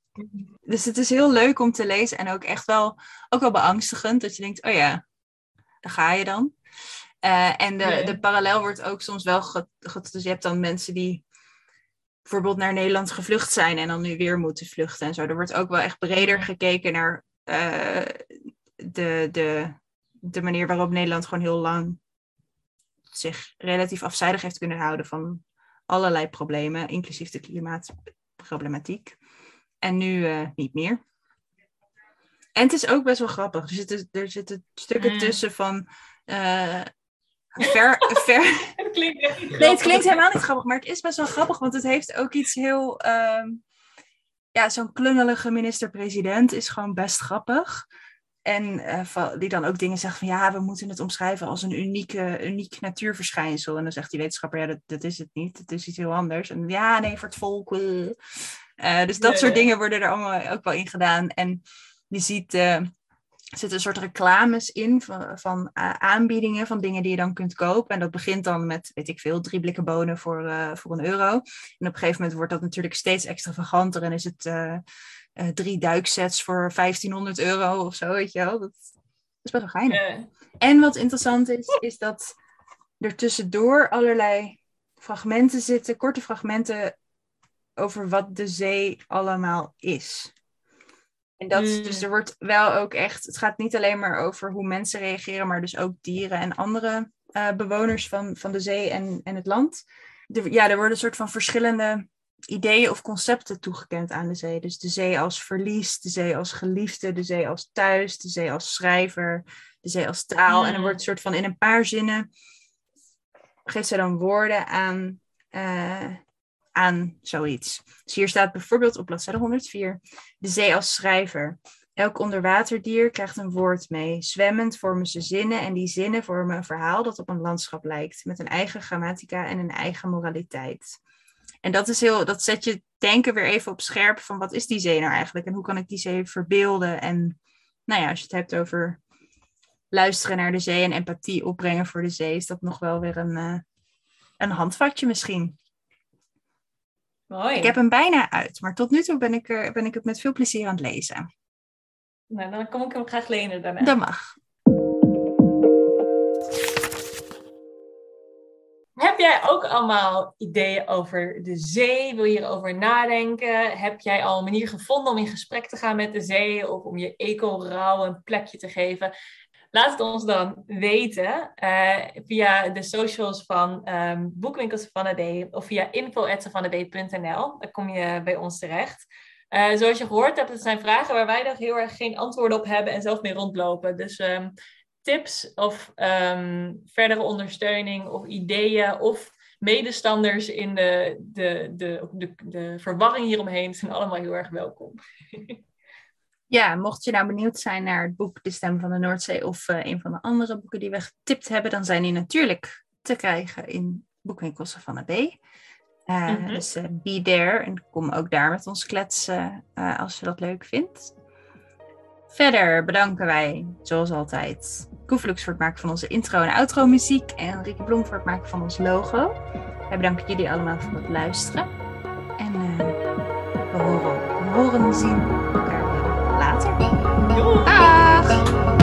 dus het is heel leuk om te lezen en ook echt wel, ook wel beangstigend dat je denkt, oh ja, daar ga je dan. Uh, en de, nee. de parallel wordt ook soms wel, dus je hebt dan mensen die bijvoorbeeld naar Nederland gevlucht zijn en dan nu weer moeten vluchten en zo. Er wordt ook wel echt breder gekeken naar uh, de, de, de manier waarop Nederland gewoon heel lang zich relatief afzijdig heeft kunnen houden van allerlei problemen, inclusief de klimaatproblematiek. En nu uh, niet meer. En het is ook best wel grappig. Er zitten, er zitten stukken mm. tussen van. Uh, ver, ver... het klinkt echt niet Nee, het klinkt helemaal niet grappig, maar het is best wel grappig, want het heeft ook iets heel. Um, ja, zo'n klungelige minister-president is gewoon best grappig. En uh, die dan ook dingen zegt van ja, we moeten het omschrijven als een unieke, uniek natuurverschijnsel. En dan zegt die wetenschapper, ja, dat, dat is het niet. Het is iets heel anders. En ja, nee, voor het volk. Uh, dus dat soort dingen worden er allemaal ook wel in gedaan. En je ziet, er zitten een soort reclames in van, van aanbiedingen, van dingen die je dan kunt kopen. En dat begint dan met, weet ik veel, drie blikken bonen voor, voor een euro. En op een gegeven moment wordt dat natuurlijk steeds extravaganter en is het uh, drie duiksets voor 1500 euro of zo, weet je wel. Dat, is best wel geinig. Yeah. En wat interessant is, is dat er tussendoor allerlei fragmenten zitten, korte fragmenten over wat de zee allemaal is. En dat, mm. dus er wordt wel ook echt, het gaat niet alleen maar over hoe mensen reageren, maar dus ook dieren en andere uh, bewoners van, van de zee en, en het land. De, ja, er worden een soort van verschillende ideeën of concepten toegekend aan de zee. Dus de zee als verlies, de zee als geliefde, de zee als thuis, de zee als schrijver, de zee als taal. Mm. En er wordt een soort van in een paar zinnen geeft ze dan woorden aan, uh, aan zoiets. Dus hier staat bijvoorbeeld op bladzijde 104 de zee als schrijver. Elk onderwaterdier krijgt een woord mee. Zwemmend vormen ze zinnen en die zinnen vormen een verhaal dat op een landschap lijkt, met een eigen grammatica en een eigen moraliteit. En dat, is heel, dat zet je denken weer even op scherp van wat is die zee nou eigenlijk en hoe kan ik die zee verbeelden. En nou ja, als je het hebt over luisteren naar de zee en empathie opbrengen voor de zee, is dat nog wel weer een, uh, een handvatje misschien. Mooi. Ik heb hem bijna uit, maar tot nu toe ben ik, er, ben ik het met veel plezier aan het lezen. Nou, dan kom ik hem graag lenen daarna. Dat mag. Heb jij ook allemaal ideeën over de zee? Wil je erover nadenken? Heb jij al een manier gevonden om in gesprek te gaan met de zee of om je eco-rouw een plekje te geven? Laat het ons dan weten uh, via de socials van um, Boekwinkels van de D of via info.savannad.nl. Dan kom je bij ons terecht. Uh, zoals je gehoord hebt, het zijn vragen waar wij nog heel erg geen antwoorden op hebben en zelf mee rondlopen. Dus um, tips of um, verdere ondersteuning of ideeën of medestanders in de, de, de, de, de verwarring hieromheen zijn allemaal heel erg welkom. Ja, mocht je nou benieuwd zijn naar het boek De Stem van de Noordzee of uh, een van de andere boeken die we getipt hebben, dan zijn die natuurlijk te krijgen in boekwinkels van de B. Uh, mm -hmm. Dus uh, be there en kom ook daar met ons kletsen als je dat leuk vindt. Verder bedanken wij, zoals altijd, Koeflux voor het maken van onze intro en outro muziek en Rieke Blom voor het maken van ons logo. Wij bedanken jullie allemaal voor het luisteren. En uh, we horen, horen zien elkaar later. Dag!